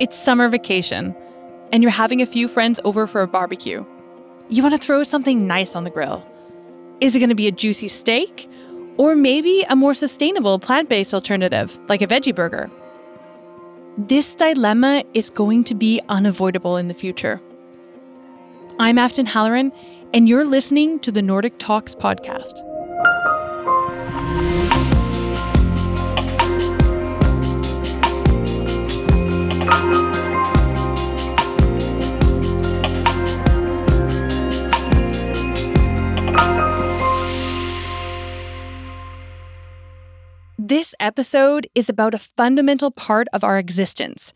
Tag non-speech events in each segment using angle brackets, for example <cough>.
It's summer vacation, and you're having a few friends over for a barbecue. You want to throw something nice on the grill. Is it going to be a juicy steak? Or maybe a more sustainable plant based alternative, like a veggie burger? This dilemma is going to be unavoidable in the future. I'm Afton Halloran, and you're listening to the Nordic Talks podcast. This episode is about a fundamental part of our existence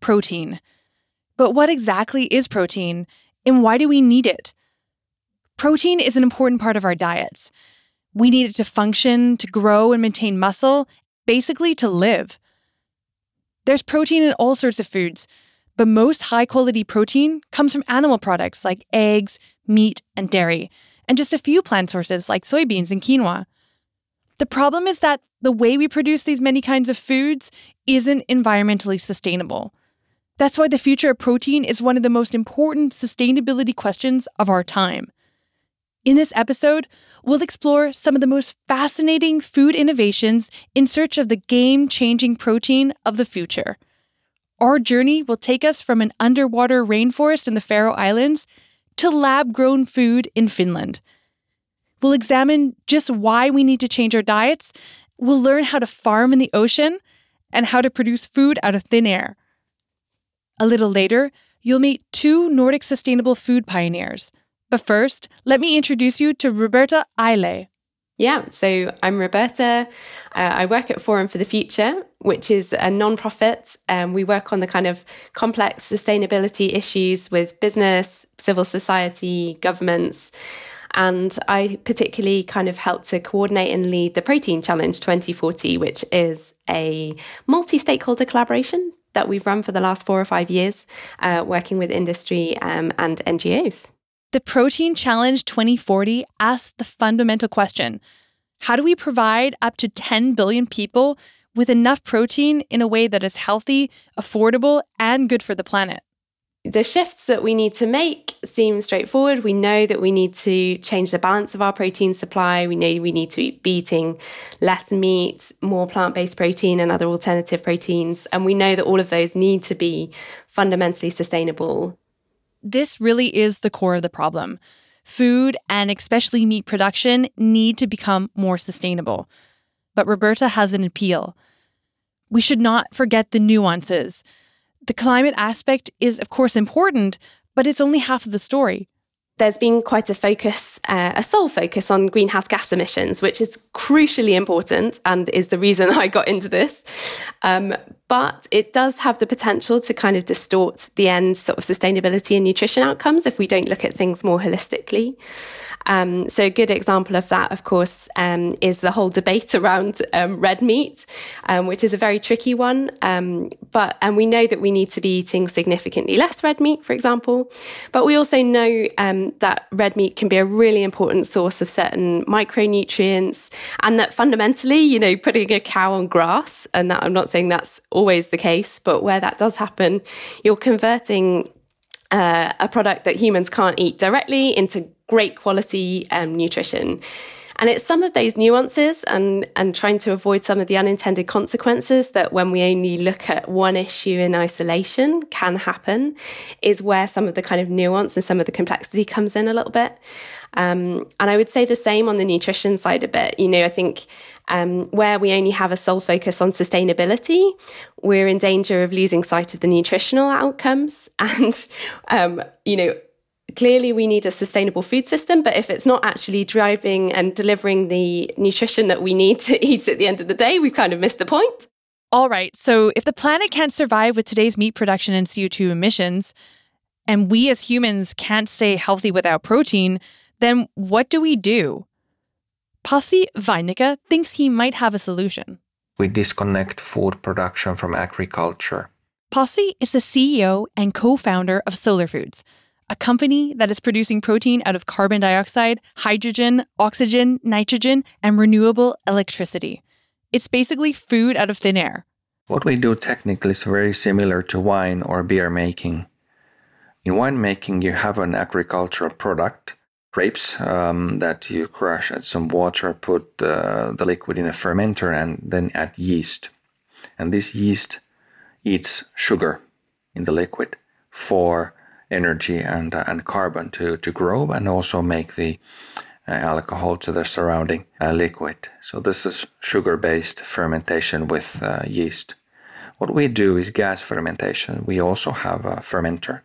protein. But what exactly is protein, and why do we need it? Protein is an important part of our diets. We need it to function, to grow and maintain muscle, basically to live. There's protein in all sorts of foods, but most high quality protein comes from animal products like eggs, meat, and dairy, and just a few plant sources like soybeans and quinoa. The problem is that the way we produce these many kinds of foods isn't environmentally sustainable. That's why the future of protein is one of the most important sustainability questions of our time. In this episode, we'll explore some of the most fascinating food innovations in search of the game changing protein of the future. Our journey will take us from an underwater rainforest in the Faroe Islands to lab grown food in Finland. We'll examine just why we need to change our diets. We'll learn how to farm in the ocean and how to produce food out of thin air. A little later, you'll meet two Nordic sustainable food pioneers. But first, let me introduce you to Roberta Iley. Yeah, so I'm Roberta. Uh, I work at Forum for the Future, which is a non-profit. Um, we work on the kind of complex sustainability issues with business, civil society, governments. And I particularly kind of helped to coordinate and lead the Protein Challenge 2040, which is a multi stakeholder collaboration that we've run for the last four or five years, uh, working with industry um, and NGOs. The Protein Challenge 2040 asks the fundamental question How do we provide up to 10 billion people with enough protein in a way that is healthy, affordable, and good for the planet? The shifts that we need to make seem straightforward. We know that we need to change the balance of our protein supply. We know we need to be eating less meat, more plant based protein, and other alternative proteins. And we know that all of those need to be fundamentally sustainable. This really is the core of the problem. Food and especially meat production need to become more sustainable. But Roberta has an appeal. We should not forget the nuances the climate aspect is, of course, important, but it's only half of the story. There's been quite a focus, uh, a sole focus on greenhouse gas emissions, which is crucially important and is the reason <laughs> I got into this. Um, but it does have the potential to kind of distort the end sort of sustainability and nutrition outcomes if we don't look at things more holistically. Um, so, a good example of that, of course, um, is the whole debate around um, red meat, um, which is a very tricky one. Um, but and we know that we need to be eating significantly less red meat, for example. But we also know um, that red meat can be a really important source of certain micronutrients, and that fundamentally, you know, putting a cow on grass, and that I'm not saying that's always the case, but where that does happen, you're converting uh, a product that humans can't eat directly into great quality um, nutrition. And it's some of those nuances and, and trying to avoid some of the unintended consequences that when we only look at one issue in isolation can happen is where some of the kind of nuance and some of the complexity comes in a little bit. Um, and I would say the same on the nutrition side a bit. You know, I think um, where we only have a sole focus on sustainability, we're in danger of losing sight of the nutritional outcomes. <laughs> And, um, you know, clearly we need a sustainable food system, but if it's not actually driving and delivering the nutrition that we need to <laughs> eat at the end of the day, we've kind of missed the point. All right. So if the planet can't survive with today's meat production and CO2 emissions, and we as humans can't stay healthy without protein, then what do we do? Pasi Vainikka thinks he might have a solution. We disconnect food production from agriculture. Pasi is the CEO and co founder of Solar Foods, a company that is producing protein out of carbon dioxide, hydrogen, oxygen, nitrogen, and renewable electricity. It's basically food out of thin air. What we do technically is very similar to wine or beer making. In winemaking, you have an agricultural product, grapes, um, that you crush, add some water, put uh, the liquid in a fermenter, and then add yeast. And this yeast eats sugar in the liquid for energy and, uh, and carbon to, to grow and also make the uh, alcohol to the surrounding uh, liquid. So, this is sugar based fermentation with uh, yeast. What we do is gas fermentation. We also have a fermenter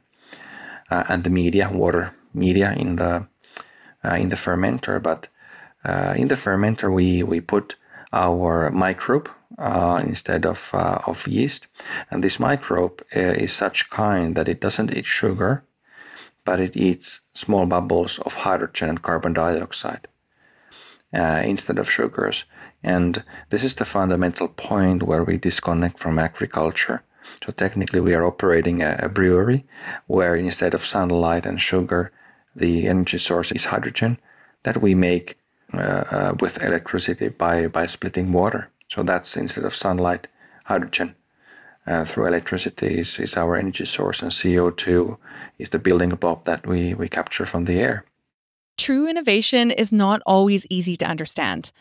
uh, and the media, water media in the in the fermenter. But uh, in the fermenter, we we put our microbe uh, instead of uh, of yeast, and this microbe uh, is such kind that it doesn't eat sugar, but it eats small bubbles of hydrogen and carbon dioxide instead of sugars. And this is the fundamental point where we disconnect from agriculture. So technically, we are operating a, a brewery where instead of sunlight and sugar, the energy source is hydrogen that we make uh, uh, with electricity by, by splitting water. So that's instead of sunlight, hydrogen uh, through electricity is, is our energy source, and CO2 is the building block that we, we capture from the air. True innovation is not always easy to understand.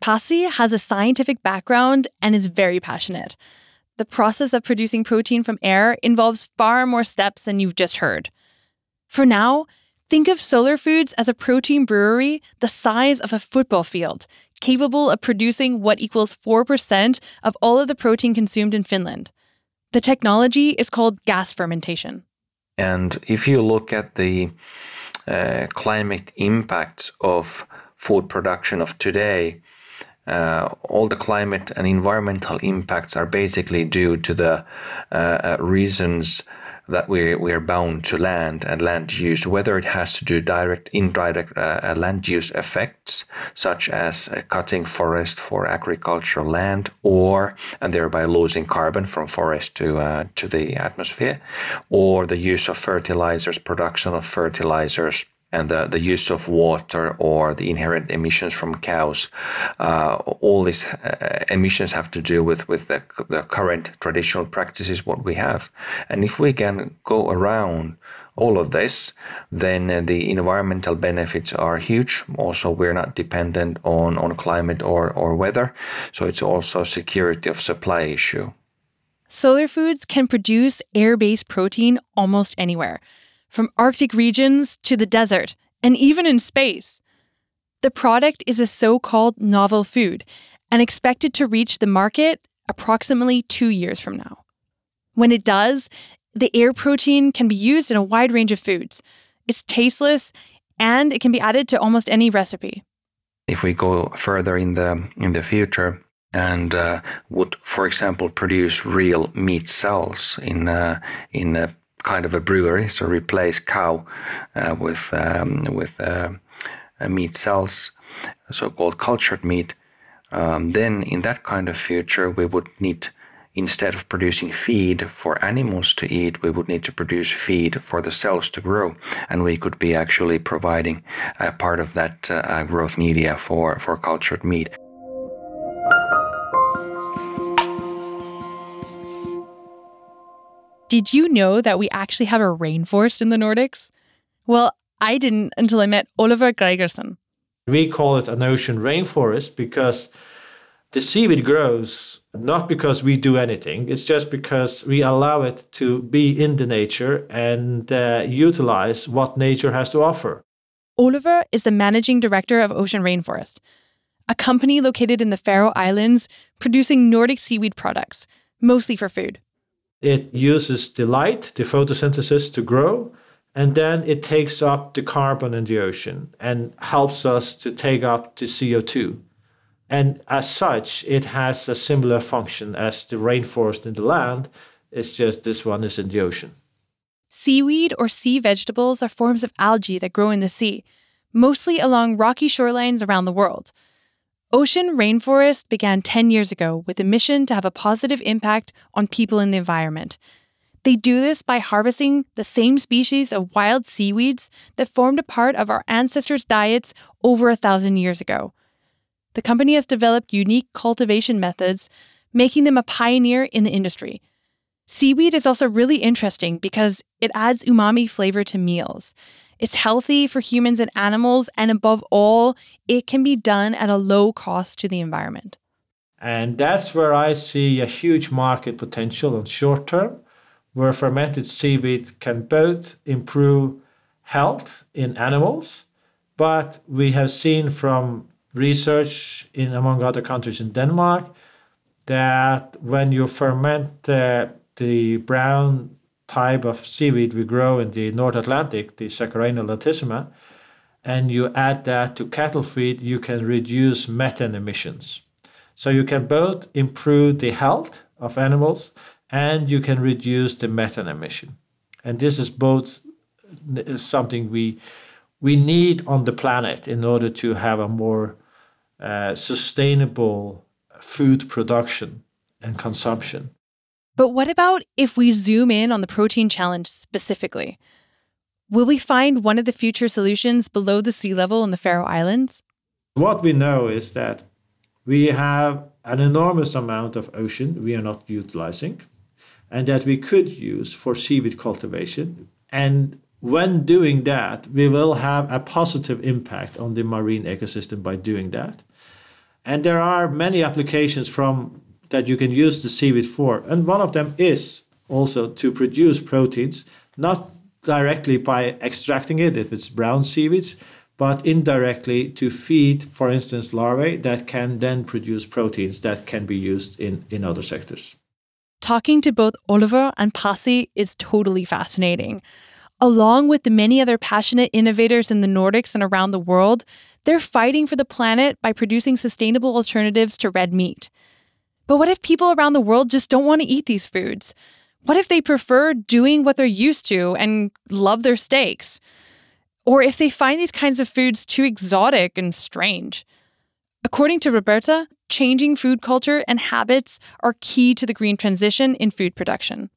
Pasi has a scientific background and is very passionate. The process of producing protein from air involves far more steps than you've just heard. For now, think of Solar Foods as a protein brewery the size of a football field, capable of producing what equals 4% of all of the protein consumed in Finland. The technology is called gas fermentation. And if you look at the uh, climate impacts of food production of today, uh, all the climate and environmental impacts are basically due to the uh, uh, reasons that we we are bound to land and land use, whether it has to do direct, indirect uh, uh land use effects, such as uh, cutting forest for agricultural land, or and thereby losing carbon from forest to uh, to the atmosphere, or the use of fertilizers, production of fertilizers and the, the use of water or the inherent emissions from cows. Uh, all these uh, emissions have to do with, with the, the current traditional practices, what we have. And if we can go around all of this, then the environmental benefits are huge. Also, we're not dependent on, on climate or, or weather. So it's also a security of supply issue. Solar Foods can produce air based protein almost anywhere from Arctic regions to the desert, and even in space. The product is a so called novel food and expected to reach the market approximately two years from now. When it does, the air protein can be used in a wide range of foods. It's tasteless and it can be added to almost any recipe. If we go further in the in the future and uh, would, for example, produce real meat cells in uh, in uh, kind of a brewery, so replace cow uh, with um, with uh, meat cells, so-called cultured meat. Um, then, in that kind of future, we would need instead of producing feed for animals to eat, we would need to produce feed for the cells to grow, and we could be actually providing a part of that uh, growth media for for cultured meat. Did you know that we actually have a rainforest in the Nordics? Well, I didn't until I met Oliver Gregersen. We call it an ocean rainforest because the seaweed grows not because we do anything, it's just because we allow it to be in the nature and uh, utilize what nature has to offer. Oliver is the managing director of Ocean Rainforest, a company located in the Faroe Islands producing Nordic seaweed products, mostly for food. It uses the light, the photosynthesis to grow, and then it takes up the carbon in the ocean and helps us to take up the CO2. And as such, it has a similar function as the rainforest in the land. It's just this one is in the ocean. Seaweed or sea vegetables are forms of algae that grow in the sea, mostly along rocky shorelines around the world. Ocean Rainforest began 10 years ago with a mission to have a positive impact on people and the environment. They do this by harvesting the same species of wild seaweeds that formed a part of our ancestors' diets over a thousand years ago. The company has developed unique cultivation methods, making them a pioneer in the industry. Seaweed is also really interesting because it adds umami flavor to meals. It's healthy for humans and animals, and above all, it can be done at a low cost to the environment. And that's where I see a huge market potential on short term, where fermented seaweed can both improve health in animals, but we have seen from research in among other countries in Denmark that when you ferment the, the brown type of seaweed we grow in the North Atlantic, the Saccharina latissima, and you add that to cattle feed, you can reduce methane emissions. So you can both improve the health of animals and you can reduce the methane emission. And this is both something we we need on the planet in order to have a more uh, sustainable food production and consumption. But what about if we zoom in on the protein challenge specifically? Will we find one of the future solutions below the sea level in the Faroe Islands? What we know is that we have an enormous amount of ocean we are not utilizing and that we could use for seaweed cultivation. And when doing that, we will have a positive impact on the marine ecosystem by doing that. And there are many applications from that you can use the seaweed for. And one of them is also to produce proteins, not directly by extracting it if it's brown seaweeds, but indirectly to feed, for instance, larvae that can then produce proteins that can be used in, in other sectors. Talking to both Oliver and Pasi is totally fascinating. Along with the many other passionate innovators in the Nordics and around the world, they're fighting for the planet by producing sustainable alternatives to red meat. But what if people around the world just don't want to eat these foods? What if they prefer doing what they're used to and love their steaks? Or if they find these kinds of foods too exotic and strange? According to Roberta, changing food culture and habits are key to the green transition in food production.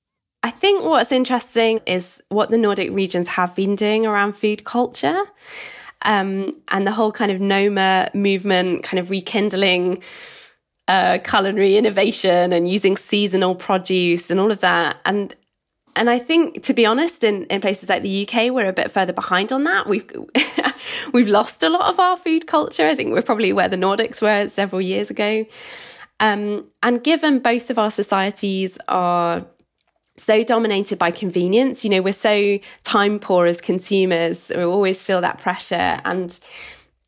I think what's interesting is what the Nordic regions have been doing around food culture. Um, and the whole kind of Noma movement, kind of rekindling uh, culinary innovation and using seasonal produce and all of that. And and I think, to be honest, in, in places like the UK, we're a bit further behind on that. We've <laughs> we've lost a lot of our food culture. I think we're probably where the Nordics were several years ago. Um, and given both of our societies are so dominated by convenience, you know, we're so time poor as consumers. We always feel that pressure, and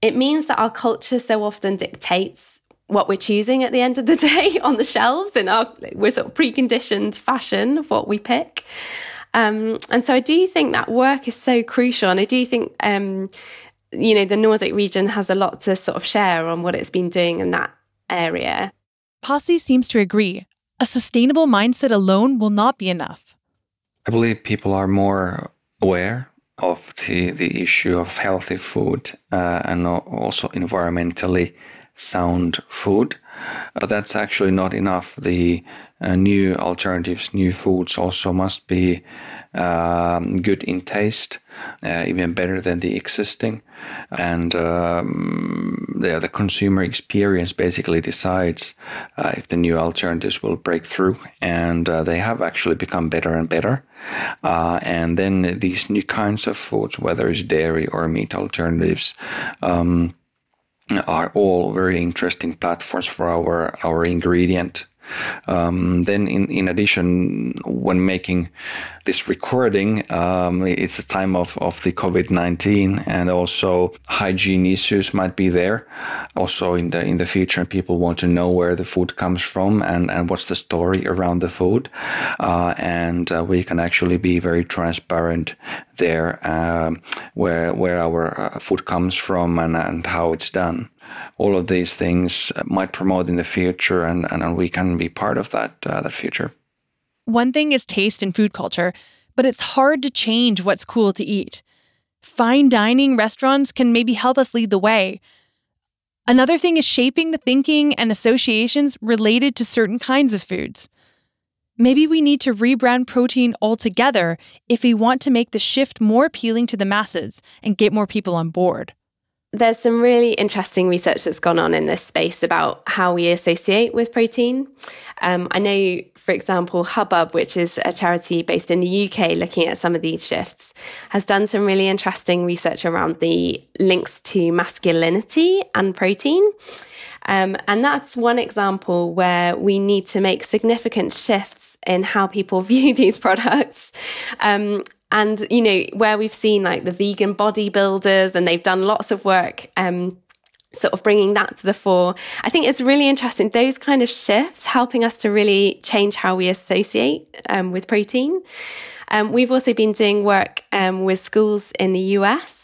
it means that our culture so often dictates what we're choosing at the end of the <laughs> day on the shelves in our we're sort of preconditioned fashion of what we pick. Um, and so I do think that work is so crucial, and I do think um, you know the Nordic region has a lot to sort of share on what it's been doing in that area. Pasi seems to agree. A sustainable mindset alone will not be enough. I believe people are more aware of the, the issue of healthy food uh, and also environmentally sound food. But that's actually not enough. The uh, new alternatives, new foods also must be um, good in taste, uh, even better than the existing. And um, the, the consumer experience basically decides uh, if the new alternatives will break through. And uh, they have actually become better and better. Uh, and then these new kinds of foods, whether it's dairy or meat alternatives, um, are all very interesting platforms for our our ingredient um, then, in, in addition, when making this recording, um, it's a time of, of the COVID 19 and also hygiene issues might be there. Also, in the in the future, And people want to know where the food comes from and, and what's the story around the food. Uh, and uh, we can actually be very transparent there um, where, where our uh, food comes from and, and how it's done all of these things might promote in the future, and, and we can be part of that uh, that future. One thing is taste and food culture, but it's hard to change what's cool to eat. Fine dining restaurants can maybe help us lead the way. Another thing is shaping the thinking and associations related to certain kinds of foods. Maybe we need to rebrand protein altogether if we want to make the shift more appealing to the masses and get more people on board. There's some really interesting research that's gone on in this space about how we associate with protein. Um, I know, for example, Hubbub, which is a charity based in the UK looking at some of these shifts, has done some really interesting research around the links to masculinity and protein. Um, and that's one example where we need to make significant shifts in how people <laughs> view these products. Um, and you know where we've seen like the vegan bodybuilders and they've done lots of work um, sort of bringing that to the fore. I think it's really interesting those kind of shifts helping us to really change how we associate um, with protein. Um, we've also been doing work um, with schools in the us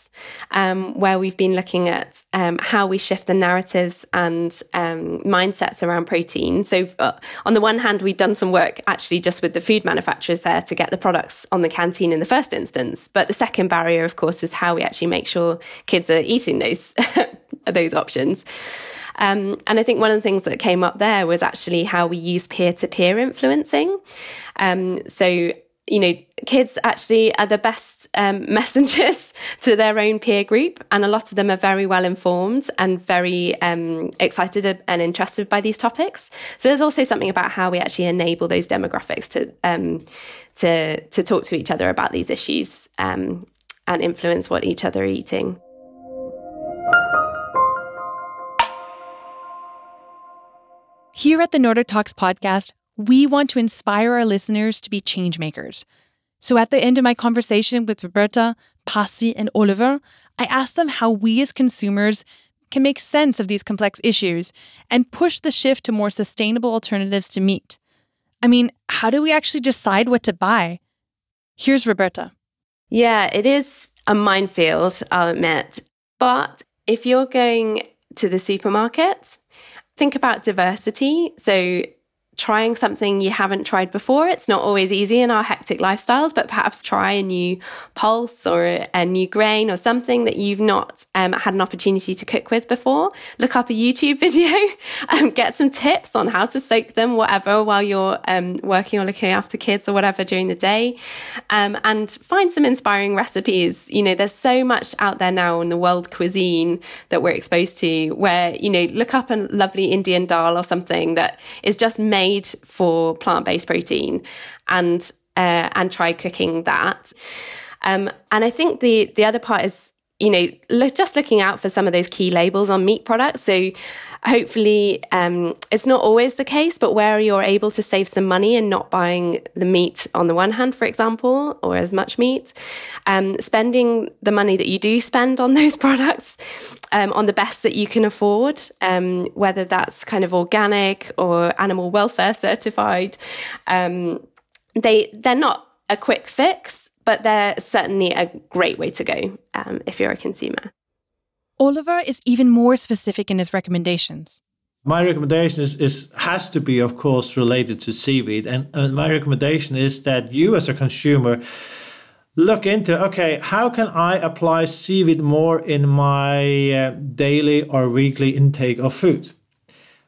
um, where we've been looking at um, how we shift the narratives and um, mindsets around protein. So, uh, on the one hand, we've done some work actually just with the food manufacturers there to get the products on the canteen in the first instance. But the second barrier, of course, was how we actually make sure kids are eating those <laughs> those options. Um, and I think one of the things that came up there was actually how we use peer to peer influencing. Um, so you know, kids actually are the best um, <laughs> messengers <laughs> to their own peer group, and a lot of them are very well informed and very um, excited and interested by these topics. So there's also something about how we actually enable those demographics to um, to to talk to each other about these issues um, and influence what each other are eating. Here at the Nordic Talks podcast, we want to inspire our listeners to be change makers. So at the end of my conversation with Roberta, Pasi, and Oliver, I asked them how we as consumers can make sense of these complex issues and push the shift to more sustainable alternatives to meat. I mean, how do we actually decide what to buy? Here's Roberta. Yeah, it is a minefield, I'll admit. But if you're going to the supermarket, think about diversity. So trying something you haven't tried before. It's not always easy in our hectic lifestyles, but perhaps try a new pulse or a new grain or something that you've not um, had an opportunity to cook with before. Look up a YouTube <laughs> video and get some tips on how to soak them, whatever, while you're um, working or looking after kids or whatever during the day. Um, and find some inspiring recipes. You know, there's so much out there now in the world cuisine that we're exposed to where, you know, look up a lovely Indian dal or something that is just made made for plant based protein and uh, and try cooking that. Um, and I think the the other part is you know just looking out for some of those key labels on meat products. So hopefully um, it's not always the case, but where you're able to save some money and not buying the meat on the one hand, for example, or as much meat, um, spending the money that you do spend on <laughs> those products um, on the best that you can afford, um, whether that's kind of organic or animal welfare certified. Um, they they're not a quick fix, but they're certainly a great way to go um, if you're a consumer. Oliver is even more specific in his recommendations. My recommendation is, is has to be, of course, related to seaweed, and, my recommendation is that you, as a consumer, look into okay, how can I apply seaweed more in my uh, daily or weekly intake of food?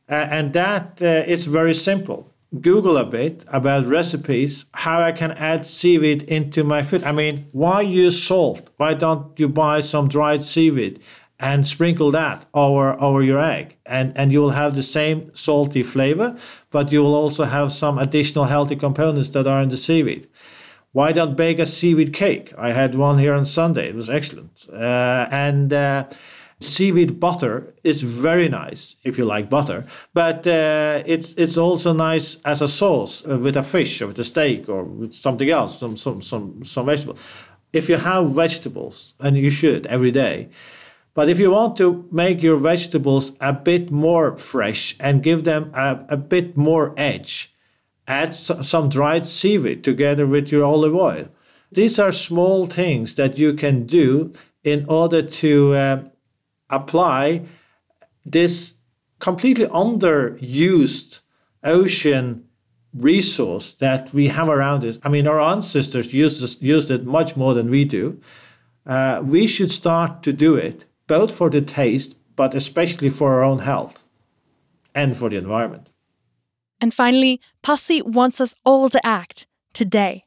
Uh, and that uh, is very simple. Google a bit about recipes, how I can add seaweed into my food. I mean, why use salt? Why don't you buy some dried seaweed? And sprinkle that over over your egg. And and you will have the same salty flavor but you will also have some additional healthy components that are in the seaweed. Why don't bake a seaweed cake? I had one here on sunday. It was excellent. Uh, and uh, seaweed butter is very nice if you like butter but uh, it's it's also nice as a sauce uh, with a fish or with a steak or with something else some some some some vegetable. If you have vegetables and you should every day but if you want to make your vegetables a bit more fresh and give them a, a bit more edge, add some dried seaweed together with your olive oil. These are small things that you can do in order to uh, apply this completely underused ocean resource that we have around us. I mean, our ancestors used, used it much more than we do. Uh, we should start to do it both for the taste, but especially for our own health and for the environment. And finally, Pasi wants us all to act today.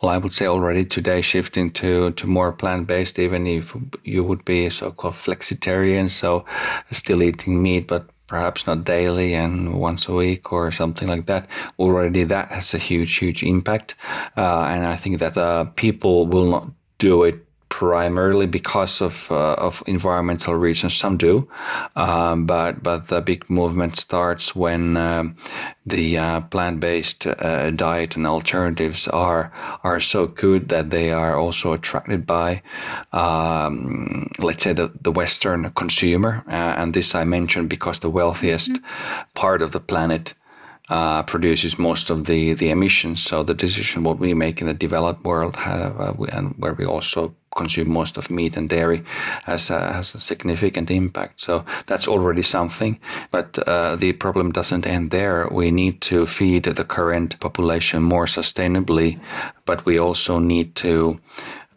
Well, I would say already today shifting to, to more plant based, even if you would be a so called flexitarian, so still eating meat, but perhaps not daily and once a week or something like that. Already that has a huge, huge impact. Uh, and I think that uh, people will not do it primarily because of uh, of environmental reasons. Some do, um, but but the big movement starts when um, the uh, plant-based uh, diet and alternatives are are so good that they are also attracted by, um, let's say, the, the Western consumer. Uh, and this I mentioned because the wealthiest mm-hmm. part of the planet uh, produces most of the, the emissions. So the decision what we make in the developed world have, uh, and where we also consume most of meat and dairy has a, has a significant impact. So that's already something. But uh, the problem doesn't end there. We need to feed the current population more sustainably, but we also need to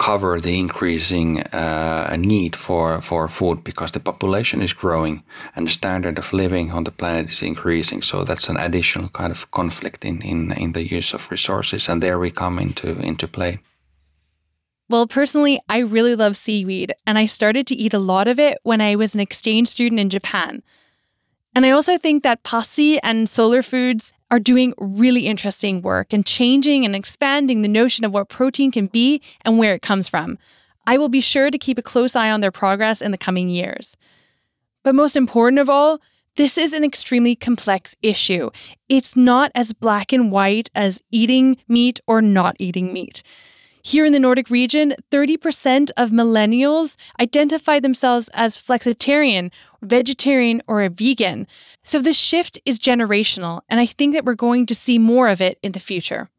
cover the increasing uh, need for, for food because the population is growing and the standard of living on the planet is increasing. So that's an additional kind of conflict in, in, in the use of resources. And there we come into, into play. Well, personally, I really love seaweed, and I started to eat a lot of it when I was an exchange student in Japan. And I also think that Pasi and Solar Foods are doing really interesting work and changing and expanding the notion of what protein can be and where it comes from. I will be sure to keep a close eye on their progress in the coming years. But most important of all, this is an extremely complex issue. It's not as black and white as eating meat or not eating meat. Here in the Nordic region, 30% of millennials identify themselves as flexitarian, vegetarian, or a vegan. So this shift is generational, and I think that we're going to see more of it in the future.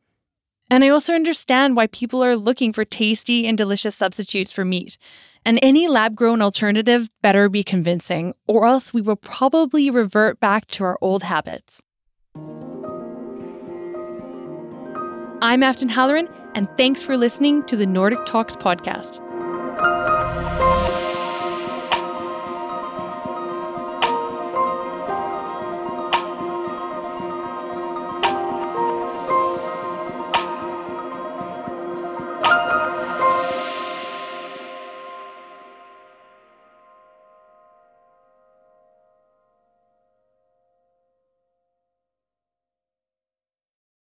And I also understand why people are looking for tasty and delicious substitutes for meat. And any lab grown alternative better be convincing, or else we will probably revert back to our old habits. I'm Afton Halloran, and thanks for listening to the Nordic Talks podcast.